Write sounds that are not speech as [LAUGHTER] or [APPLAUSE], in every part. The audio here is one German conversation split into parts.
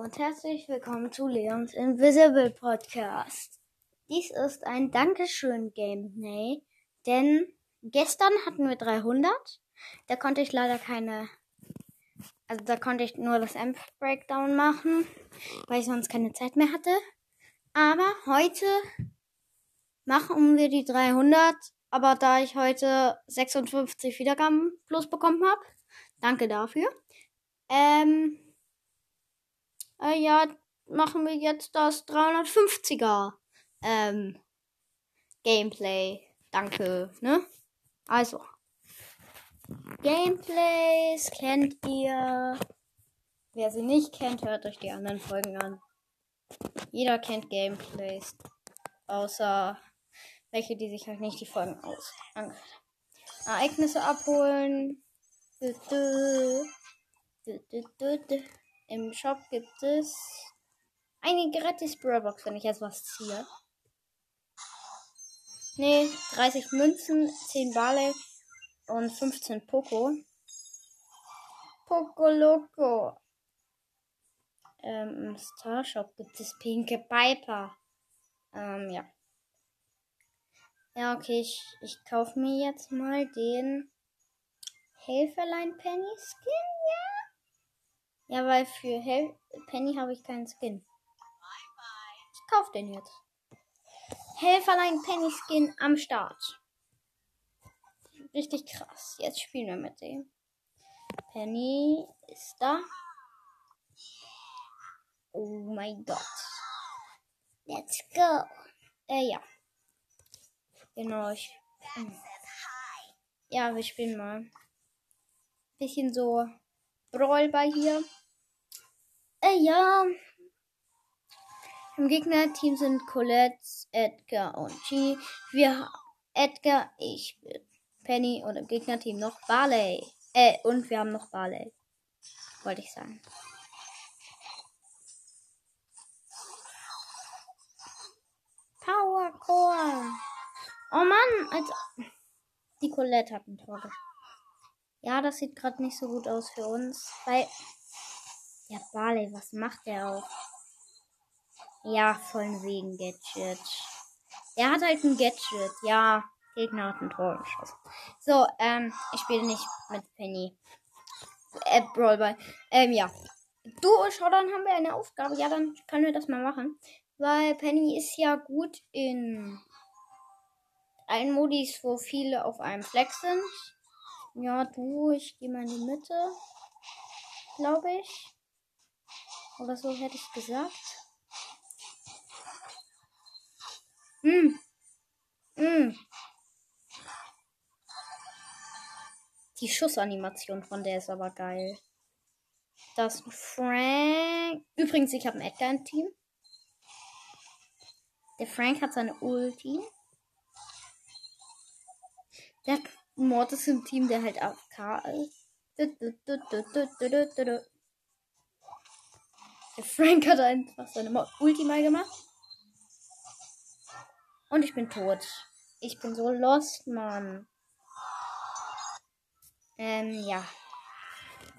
und herzlich willkommen zu Leons Invisible Podcast. Dies ist ein Dankeschön Gameplay, denn gestern hatten wir 300. Da konnte ich leider keine, also da konnte ich nur das Amp Breakdown machen, weil ich sonst keine Zeit mehr hatte. Aber heute machen wir die 300. Aber da ich heute 56 Wiedergaben plus bekommen habe, danke dafür. Ähm, äh, ja, machen wir jetzt das 350er ähm, Gameplay. Danke, ne? Also. Gameplays kennt ihr. Wer sie nicht kennt, hört euch die anderen Folgen an. Jeder kennt Gameplays. Außer welche, die sich halt nicht die Folgen aus. Ereignisse abholen. Dü -dü. Dü Im Shop gibt es einige gratis Brawlbox, wenn ich jetzt was ziehe. Ne, 30 Münzen, 10 Bale und 15 Poco. Poco Loco. Ähm, Im Star Shop gibt es pinke Piper. Ähm, ja. Ja, okay, ich, ich kaufe mir jetzt mal den Helferlein Penny Skin, ja? Ja, weil für Hel Penny habe ich keinen Skin. Ich kaufe den jetzt. Helferlein Penny Skin am Start. Richtig krass. Jetzt spielen wir mit dem. Penny ist da. Oh mein Gott. Let's go. Äh, ja. Genau. Ich, ja, wir spielen mal. Bisschen so Brawlball hier. Äh, ja. Im Gegnerteam sind Colette, Edgar und G. Wir Edgar, ich bin Penny und im Gegnerteam noch Barley. Äh, und wir haben noch Barley. Wollte ich sagen. Power Core. Oh Mann, als die Colette hat ein Tor Ja, das sieht gerade nicht so gut aus für uns, weil ja Barley, was macht der auch? Ja, von wegen Gadget. Er hat halt ein Gadget, ja. Gegner hat ein Tor geschossen. So, ähm, ich spiele nicht mit Penny. Äh, Brawlball. Ähm, ja. Du, schau, dann haben wir eine Aufgabe. Ja, dann können wir das mal machen. Weil Penny ist ja gut in allen Modis, wo viele auf einem Fleck sind. Ja, du, ich gehe mal in die Mitte. Glaube ich. Oder so hätte ich gesagt. Hm. Hm. Die Schussanimation von der ist aber geil. Das Frank. Übrigens, ich habe einen Edgar im Team. Der Frank hat seine Ulti. Der Mortis im Team, der halt AFK ist. Frank hat einfach seine Ulti mal gemacht. Und ich bin tot. Ich bin so lost, Mann. Ähm, ja.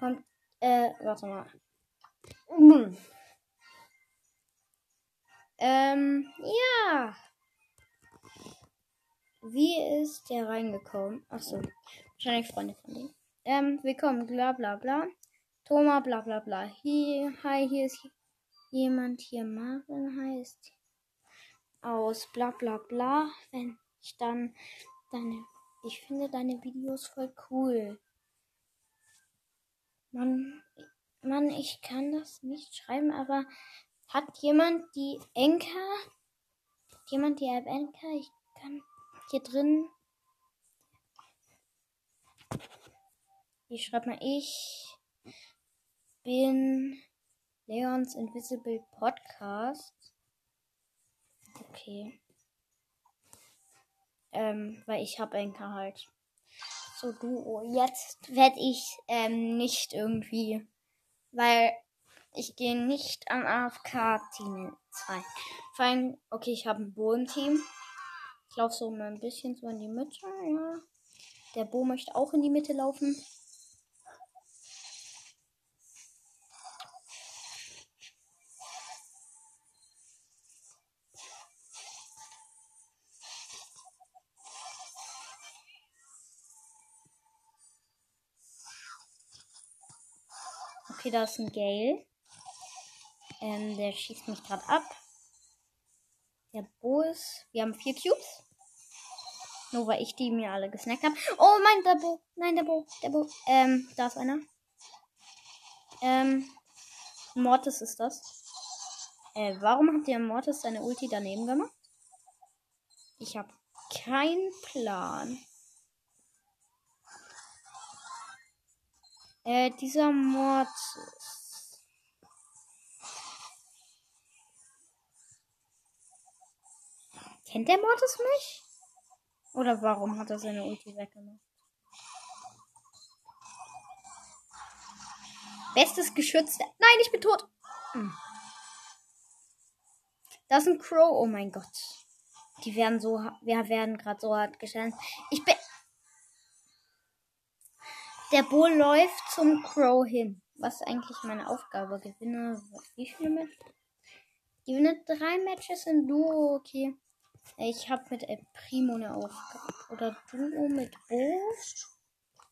Und, äh, warte mal. Hm. Ähm, ja. Wie ist der reingekommen? Achso, wahrscheinlich Freunde von denen. Ähm, willkommen, bla bla bla. Thomas, bla bla bla. Hier, hi, hier ist jemand hier. Marvin heißt aus bla bla bla. Wenn ich dann deine. Ich finde deine Videos voll cool. Mann, Mann, ich kann das nicht schreiben, aber hat jemand die Enker? Jemand die App Enker? Ich kann hier drin. Ich schreibe mal, ich bin Leons Invisible Podcast. Okay. Ähm, weil ich habe Enker halt. So, du, jetzt werde ich ähm, nicht irgendwie, weil ich gehe nicht an AFK-Team 2. Vor allem, okay, ich habe ein Bodenteam. Ich laufe so mal ein bisschen so in die Mitte, ja. Der Bo möchte auch in die Mitte laufen. Okay, da ist ein Gale. Ähm, der schießt mich gerade ab. Der Bo ist. Wir haben vier Cubes. Nur weil ich die mir alle gesnackt habe. Oh mein, der Bo. Nein, der Bo. Der Bo. Ähm, da ist einer. Ähm, Mortis ist das. Äh, warum hat der Mortis seine Ulti daneben gemacht? Ich habe keinen Plan. Äh, dieser Mortis. Kennt der Mortis mich? Oder warum hat er seine Ulti weggemacht? Bestes Geschütz. Nein, ich bin tot. Hm. Das ist ein Crow. Oh mein Gott. Die werden so, wir werden gerade so hart gestellt. Ich bin. Der Bull läuft zum Crow hin. Was ist eigentlich meine Aufgabe? Gewinne wie viele Matches? Gewinne drei Matches in Duo. Okay. Ich habe mit El Primo eine Aufgabe. Oder Duo mit Bo.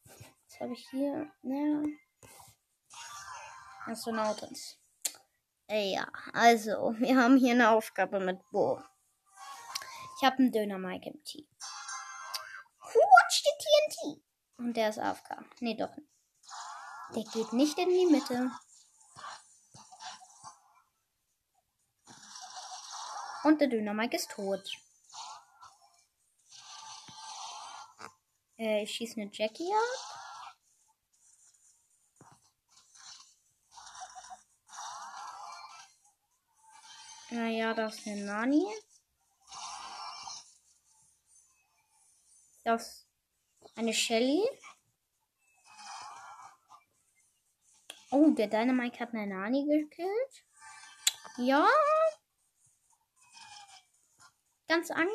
Was habe ich hier? Naja. Astronautens. Äh, ja, also, [LAUGHS] wir haben hier eine Aufgabe mit Bo. Ich habe einen Döner Mike im Team. Und der ist AFK. Nee, doch. Der geht nicht in die Mitte. Und der Döner Mike ist tot. Äh, ich schieße eine Jackie ab. Naja, das ist eine Nani. Das eine Shelly. Oh, der Dynamite hat eine Nani gekillt. Ja. Ganz angenehm.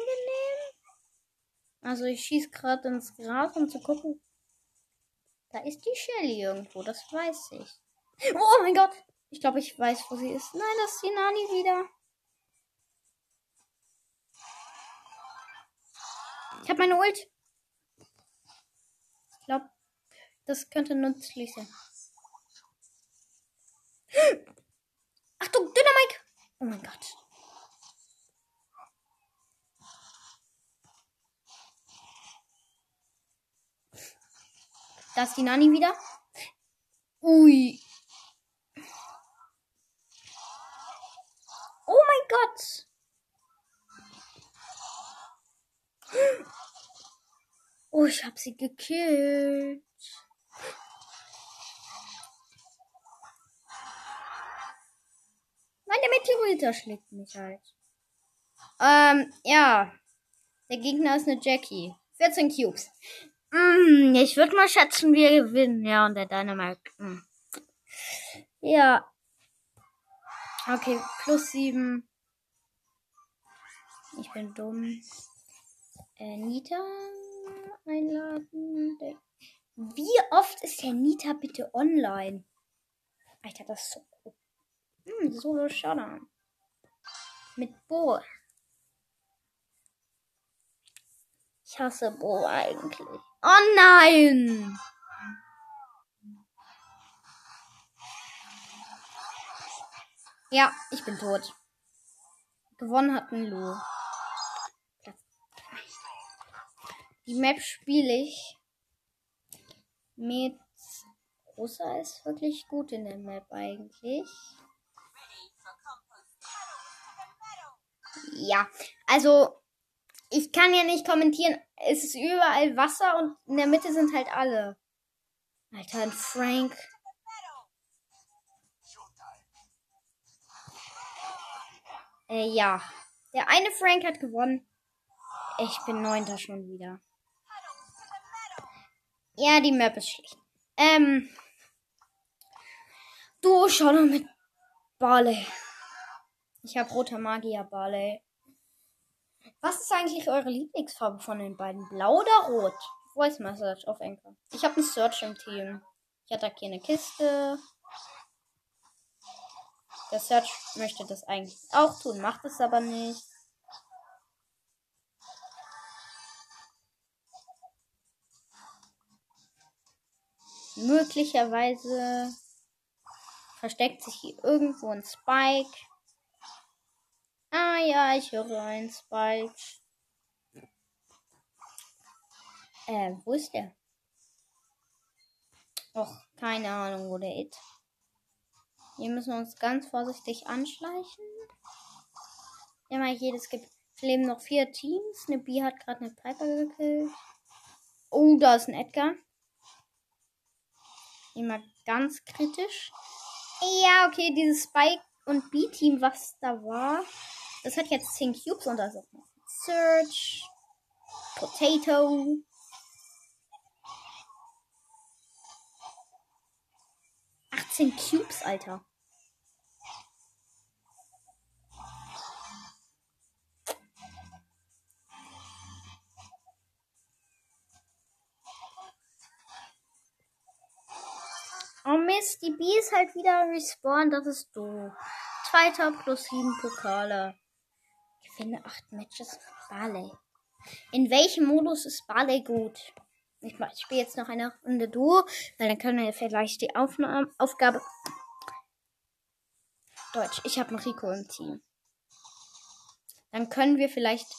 Also ich schieße gerade ins Gras, um zu gucken. Da ist die Shelly irgendwo, das weiß ich. Oh mein Gott. Ich glaube, ich weiß, wo sie ist. Nein, das ist die Nani wieder. Ich habe meine Ult. Ich glaube, das könnte nützlich sein. Achtung, Dynamik! Oh mein Gott. Da ist die Nani wieder. Ui. Oh mein Gott. Oh, ich hab sie gekillt. Nein, der Meteoriter schlägt mich halt. Ähm, ja. Der Gegner ist eine Jackie. 14 Cubes. Mm, ich würde mal schätzen, wir gewinnen. Ja, und der Dynamite. Mm. Ja. Okay, plus 7. Ich bin dumm. Äh, Nita einladen. Wie oft ist der Nita bitte online? Alter, das ist so. Hm, Solo Showdown. Mit Bo. Ich hasse Bo eigentlich. Oh nein! Ja, ich bin tot. Gewonnen hat ein Lu. Die Map spiele ich mit Rosa ist wirklich gut in der Map eigentlich. Ja, also ich kann ja nicht kommentieren. Es ist überall Wasser und in der Mitte sind halt alle. Alter, ein Frank. Äh, ja. Der eine Frank hat gewonnen. Ich bin neunter schon wieder. Ja, die Map ist schlecht. Ähm. Du schau doch mit Barley. Ich habe roter Magier Barley. Was ist eigentlich eure Lieblingsfarbe von den beiden? Blau oder rot? Voice Message auf Enker. Ich habe einen Search im Team. Ich attackiere eine Kiste. Der Search möchte das eigentlich auch tun, macht es aber nicht. möglicherweise Versteckt sich hier irgendwo ein Spike? Ah ja, ich höre einen Spike. Äh, wo ist der? Och, keine Ahnung, wo der ist. Hier müssen wir uns ganz vorsichtig anschleichen. Immer jedes gibt. Es leben noch vier Teams. Eine B hat gerade eine Piper gekillt. Oh, da ist ein Edgar. Immer ganz kritisch. Ja, okay, dieses Spike und B-Team, was da war, das hat jetzt 10 Cubes und noch Search, Potato. Achtzehn Cubes, Alter. Oh Mist, die B ist halt wieder respawned, das ist doof. Zweiter plus sieben Pokale. Finde acht Matches Barley. In welchem Modus ist Barley gut? Ich, spiele jetzt noch eine Runde Duo, weil dann können wir vielleicht die Aufnahme, Aufgabe. Deutsch. Ich habe Rico im Team. Dann können wir vielleicht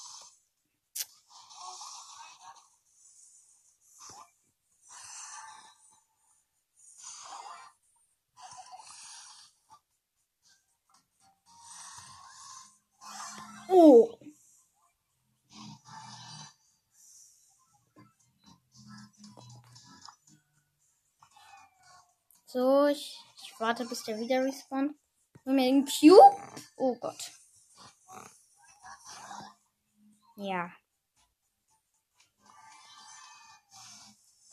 So, ich, ich warte, bis der wieder respawnt. Und mir den Cube. Oh Gott. Ja.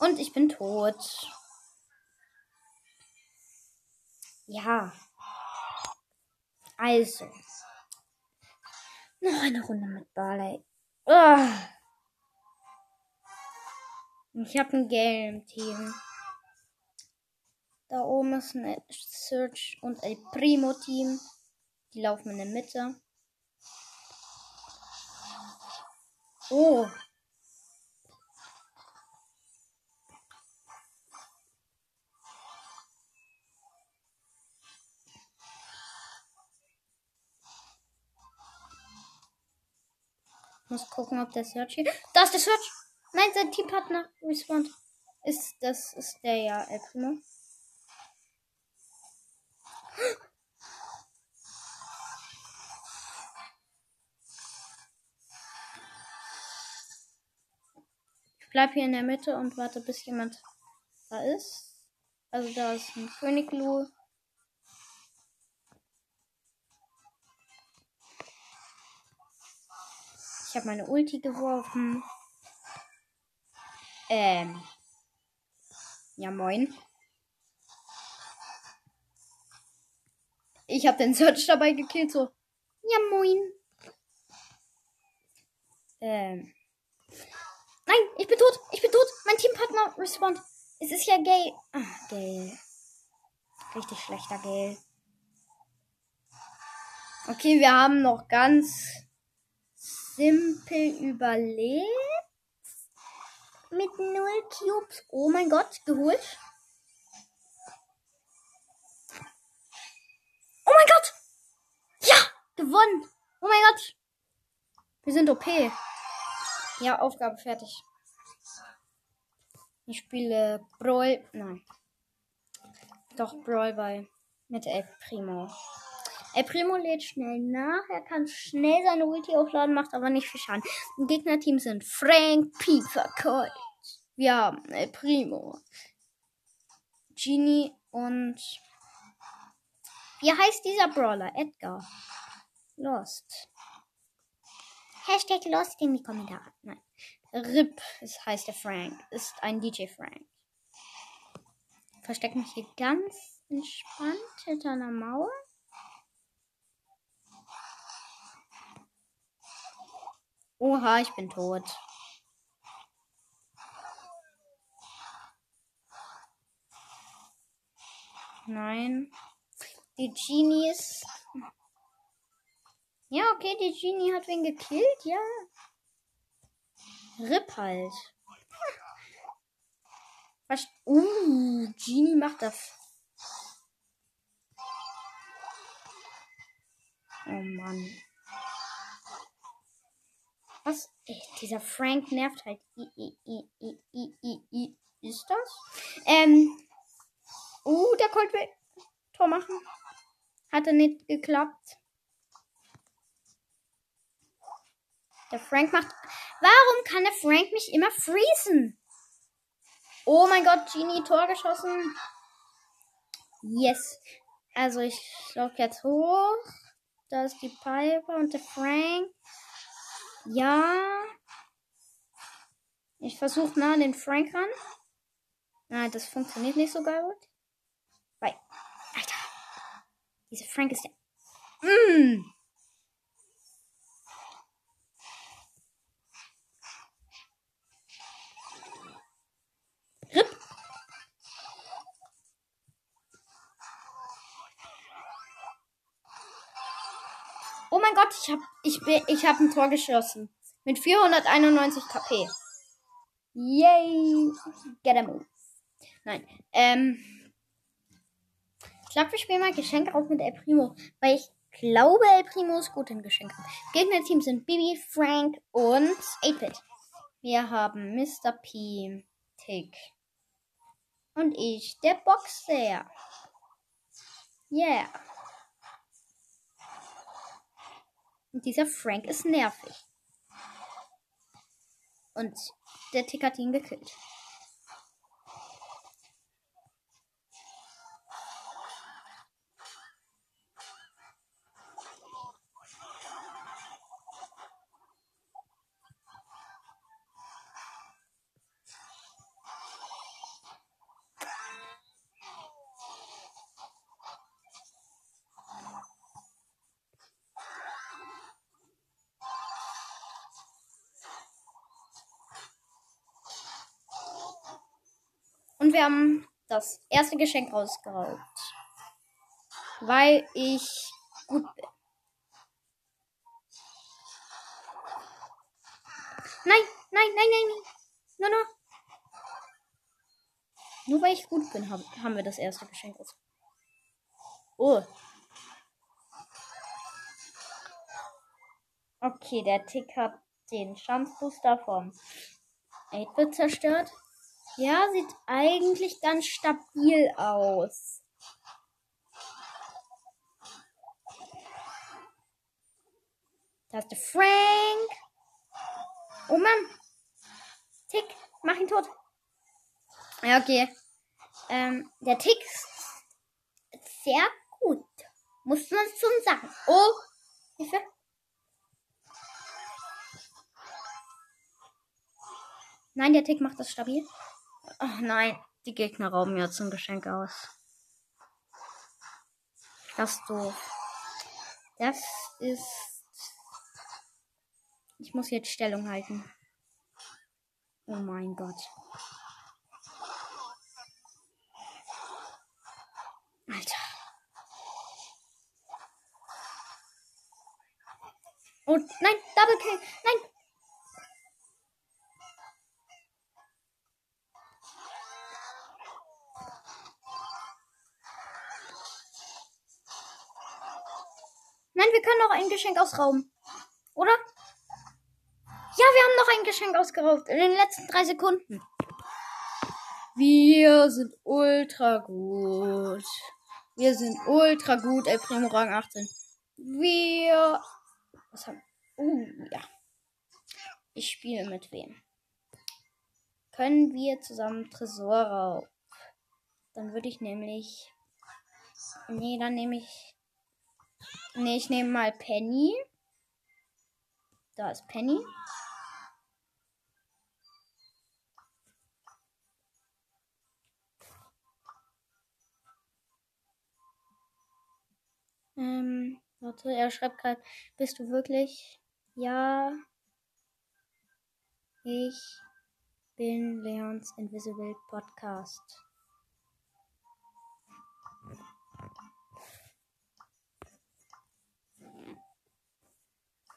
Und ich bin tot. Ja. Also. Noch eine Runde mit Barley. Oh. Ich habe ein Game Team. Da oben ist ein Search und ein Primo Team. Die laufen in der Mitte. Oh. Muss gucken, ob der Search hier. Da ist der Search! Nein, sein Teampartner respawned. Ist, das ist der ja, El Primo. Ich bleib hier in der Mitte und warte, bis jemand da ist. Also da ist ein König Lu. Ich habe meine Ulti geworfen. Ähm. Ja, moin. Ich habe den Search dabei gekillt, so. Ja, moin. Ähm. Nein, ich bin tot. Ich bin tot. Mein Teampartner respawnt. Es ist ja gay. Ah, gay. Richtig schlechter Gay. Okay, wir haben noch ganz simpel überlebt. Mit null Cubes. Oh mein Gott, geholt. Oh mein Gott! Ja, gewonnen. Oh mein Gott. Wir sind OP. Ja, Aufgabe fertig. Ich spiele Brawl. Nein. Doch, Brawl bei. Mit El Primo. El Primo lädt schnell nach. Er kann schnell seine Ulti aufladen, macht aber nicht viel Schaden. Im Gegnerteam sind Frank, Pizza, Colt. Wir haben El Primo, Genie und. Wie heißt dieser Brawler? Edgar. Lost. Hashtag Lost in die Kommentare. Nein. Rip ist, heißt der Frank. Ist ein DJ Frank. Versteck mich hier ganz entspannt hinter einer Mauer. Oha, ich bin tot. Nein. Die Genie ist. Ja, okay, die Genie hat wen gekillt, ja. Rip halt. Was? Uh, Genie macht das. Oh Mann. Was? Ey, dieser Frank nervt halt. I, I, I, I, I, I, I. Ist das? Ähm. Uh, der Colt will Tor machen. Hatte nicht geklappt. Der Frank macht. Warum kann der Frank mich immer freezen? Oh mein Gott, Genie Tor geschossen. Yes. Also ich laufe jetzt hoch. Da ist die Piper und der Frank. Ja. Ich versuche nah an den Frank ran. Nein, das funktioniert nicht so gut. Weil, Alter. Diese Frank ist ja. Mm. Oh mein Gott, ich hab, ich ich hab ein Tor geschossen. Mit 491 KP. Yay. Get a move. Nein. Ähm. Ich glaube, wir spielen mal Geschenke auf mit El Primo. Weil ich glaube, El Primo ist gut in Geschenken. Gegnerteam sind Bibi, Frank und 8-Bit. Wir haben Mr. P, Tick. Und ich, der Boxer. Yeah. Und dieser Frank ist nervig. Und der Tick hat ihn gekillt. Wir haben das erste Geschenk ausgeraubt. Weil ich gut bin. Nein, nein, nein, nein, nein. Nur, nur. Nur weil ich gut bin, haben, wir das erste Geschenk aus. Oh. Okay, der Tick hat den Schanzbooster vom 8-Bit zerstört. Ja, sieht eigentlich ganz stabil aus. Da ist der Frank. Oh Mann. Tick, mach ihn tot. Ja, okay. Ähm, der Tick ist sehr gut. Muss man schon sagen. Oh, Hilfe. Nein, der Tick macht das stabil. Ach nein, die Gegner rauben jetzt ein Geschenk aus. Das ist doof. Das ist. Ich muss jetzt Stellung halten. Oh mein Gott. Alter. Oh nein, Double Kill. Nein. Nein, wir können noch ein Geschenk ausrauben. Oder? Ja, wir haben noch ein Geschenk ausgeraubt. In den letzten drei Sekunden. Wir sind ultra gut. Wir sind ultra gut, El Primo Rang 18. Wir. Was haben. Uh, ja. Ich spiele mit wem? Können wir zusammen Tresor raub? Dann würde ich nämlich. Nee, dann nehme ich. Nee, ich nehme mal Penny. Da ist Penny. Ähm, warte, er schreibt gerade, bist du wirklich? Ja. Ich bin Leons Invisible Podcast.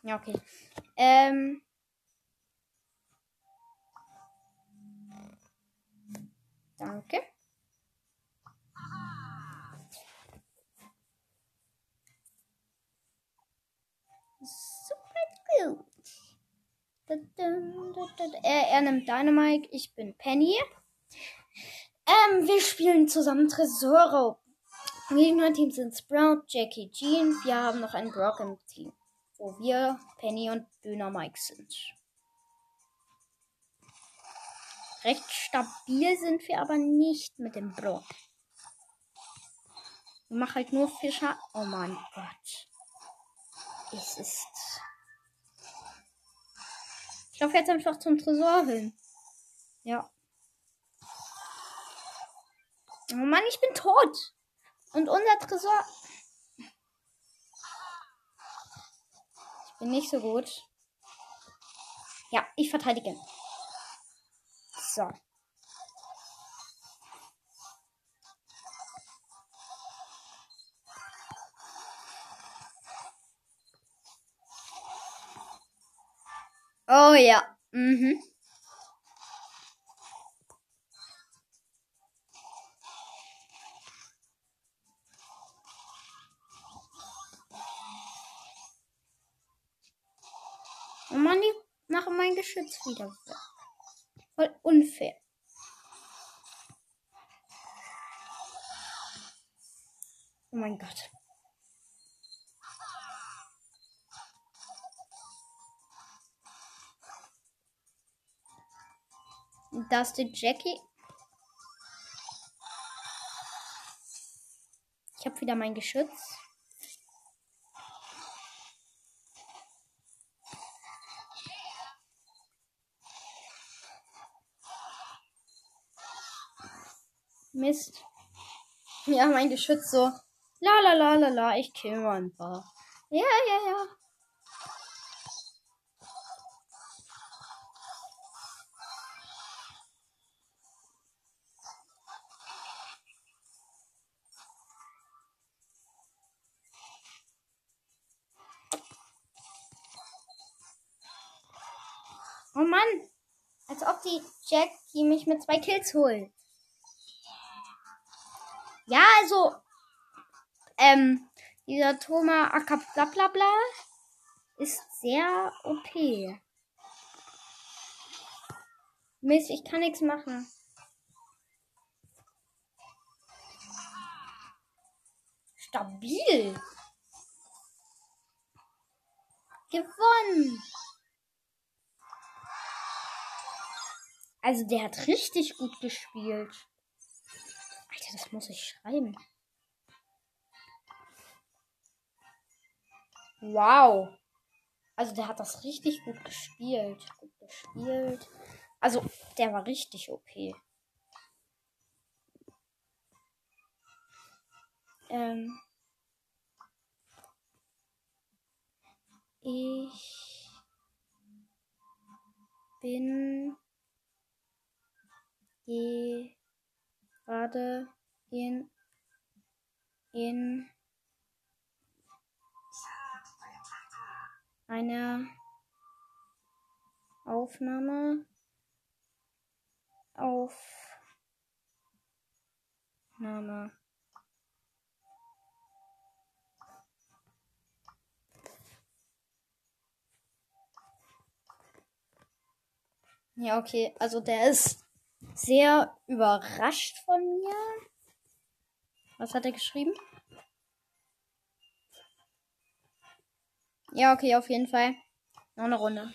Ja, okay. Ähm. Danke. Super gut. Er, er nimmt Dynamite, ich bin Penny. Ähm, wir spielen zusammen Tresoro. Gegner-Team sind Sprout, Jackie, Jean. Wir haben noch einen Brock im Team, wo wir Penny und Dynamite sind. Recht stabil sind wir aber nicht mit dem Brock. Ich mach halt nur Fischer. Oh mein Gott. Es ist. Ich laufe jetzt einfach zum Tresor hin. Ja. Oh Mann, ich bin tot. Und unser Tresor. Bin nicht so gut. Ja, ich verteidige. So. Oh ja. Mhm. Mein Geschütz wieder. Voll unfair. Oh mein Gott. Das ist die Jackie. Ich habe wieder mein Geschütz. Mist. Ja, mein Geschütz so. La la la la la, ich kill mal ein paar. Ja, ja, ja. Oh Mann. Als ob die Jackie mich mit zwei Kills holt. Ja, also. Ähm, dieser Thomas Acker bla bla bla ist sehr OP. Mist, ich kann nichts machen. Stabil. Gewonnen. Also der hat richtig gut gespielt. Alter, das muss ich schreiben. Wow. Also der hat das richtig gut gespielt. Gut gespielt. Also der war richtig OP. Ähm. Ich bin gerade in in einer Aufnahme Aufnahme Ja, okay. Also der ist sehr überrascht von mir. Was hat er geschrieben? Ja, okay, auf jeden Fall. Noch eine Runde.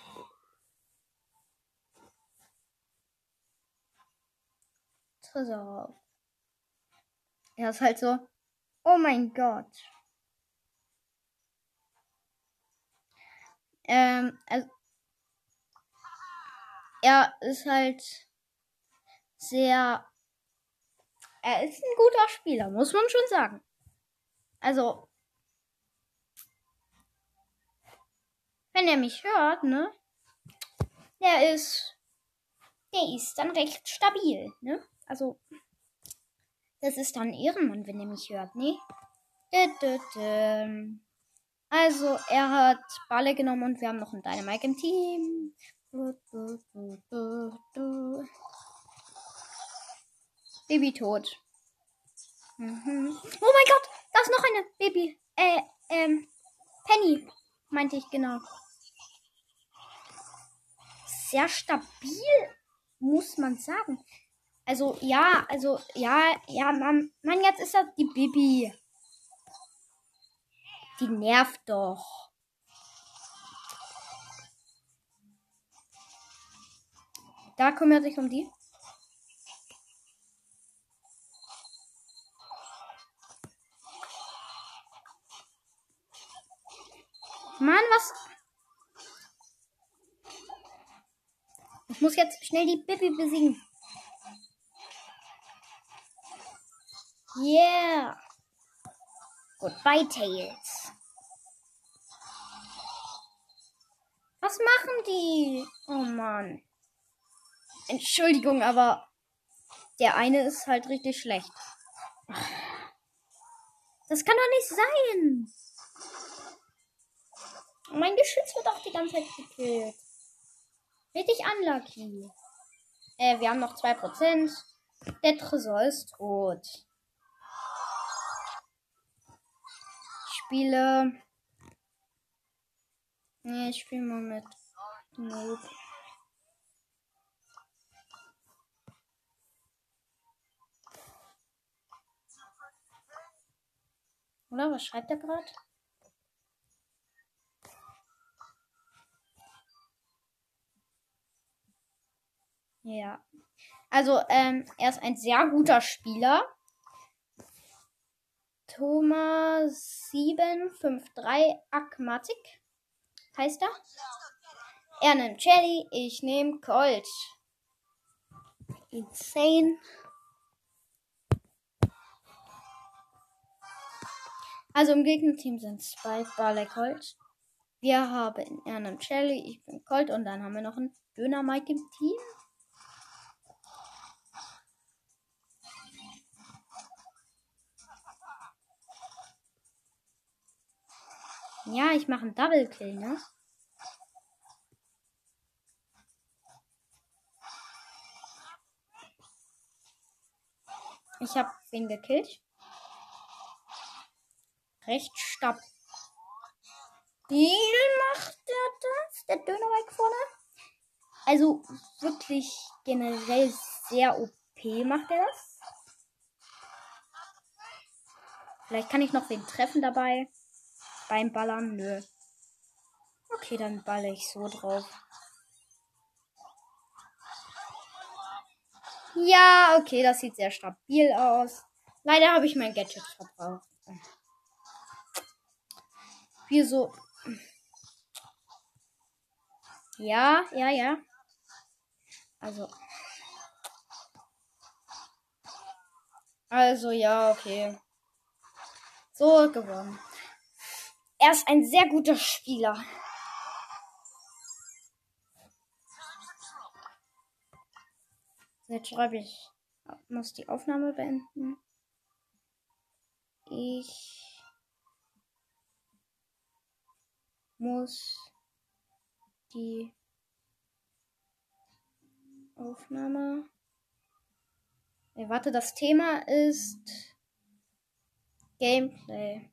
Tresor. Er ist halt so. Oh mein Gott. Ähm, also, er ist halt sehr. Er ist ein guter Spieler, muss man schon sagen. Also, wenn er mich hört, ne? Der ist. Der ist dann recht stabil, ne? Also, das ist dann Ehrenmann, wenn er mich hört, ne? Also, er hat Balle genommen und wir haben noch einen Dynamite im Team. Baby tot. Mhm. Oh mein Gott, da ist noch eine Baby. Äh, ähm, Penny. meinte ich genau. Sehr stabil, muss man sagen. Also, ja, also, ja, ja, Mann, Mann, jetzt ist das die Bibi. Die nervt doch. Da kümmert sich um die. Mann, was? Ich muss jetzt schnell die Bibi besiegen. Yeah. Goodbye, Tails. Was machen die? Oh Mann. Entschuldigung, aber der eine ist halt richtig schlecht. Das kann doch nicht sein. Mein Geschütz wird auch die ganze Zeit gekillt. Richtig unlucky. Äh, wir haben noch 2%. Der Tresor ist tot. Ich spiele. Nee, ich spiele mal mit Noob. Oder was schreibt er gerade? Ja. Also, ähm, er ist ein sehr guter Spieler. Thomas 753 Akmatik heißt er. Er nimmt Jelly, ich nehme Colt. Insane. Also im Gegnerteam sind Spike, Barley, Colt. Wir haben er nimmt Jelly, ich bin Colt und dann haben wir noch einen Dynamite im Team. Ja, ich mache einen Double Kill, ne? Ich habe wen gekillt. Recht stabil macht er das, der Dönerweg vorne. Also wirklich generell sehr OP macht er das. Vielleicht kann ich noch wen treffen dabei. Beim Ballern? Nö. Okay, dann balle ich so drauf. Ja, okay, das sieht sehr stabil aus. Leider habe ich mein Gadget verbraucht. Wieso? Ja, ja, ja. Also. Also, ja, okay. So, gewonnen. Er ist ein sehr guter Spieler. Jetzt schreibe ich, muss die Aufnahme beenden. Ich muss die Aufnahme. Ja, warte, das Thema ist Gameplay.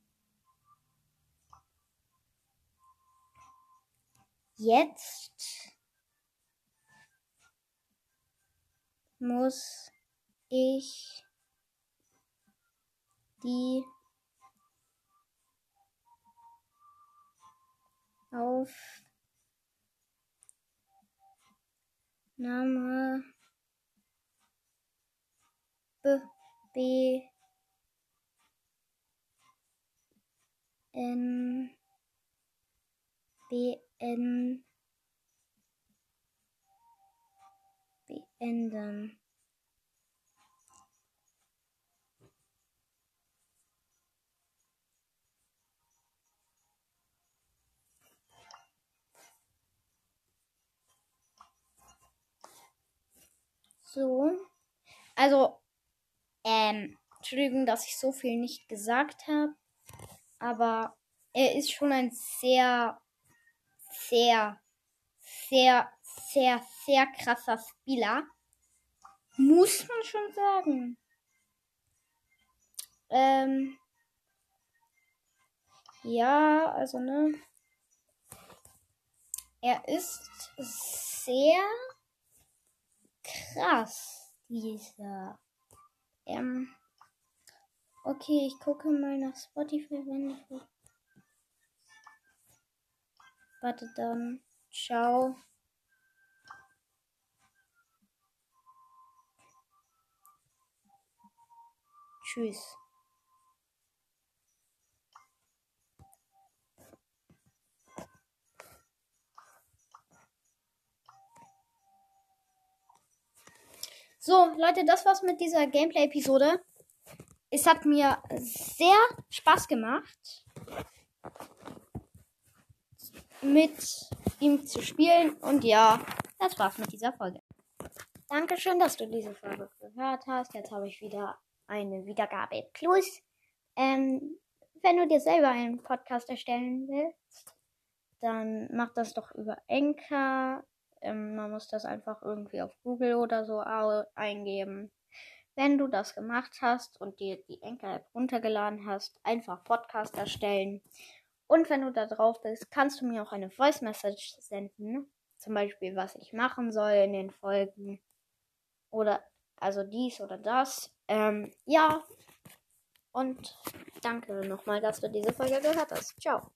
Jetzt muss ich die Aufnahme beenden beenden. Beenden. So. Also, ähm, Entschuldigung, dass ich so viel nicht gesagt habe. Aber er ist schon ein sehr sehr, sehr, sehr, sehr krasser Spieler. Muss man schon sagen. Ähm, ja, also ne. Er ist sehr krass, dieser. Ähm, okay, ich gucke mal nach Spotify, wenn ich. Warte dann. Ciao. Tschüss. So, Leute, das war's mit dieser Gameplay-Episode. Es hat mir sehr Spaß gemacht, mit ihm zu spielen. Und ja, das war's mit dieser Folge. Dankeschön, dass du diese Folge gehört hast. Jetzt habe ich wieder eine Wiedergabe plus. Ähm, wenn du dir selber einen Podcast erstellen willst, dann mach das doch über Enker. Ähm, man muss das einfach irgendwie auf Google oder so eingeben. Wenn du das gemacht hast und dir die Enker-App runtergeladen hast, einfach Podcast erstellen. Und wenn du da drauf bist, kannst du mir auch eine Voice Message senden. Zum Beispiel, was ich machen soll in den Folgen. Oder also dies oder das. Ähm, ja. Und danke nochmal, dass du diese Folge gehört hast. Ciao.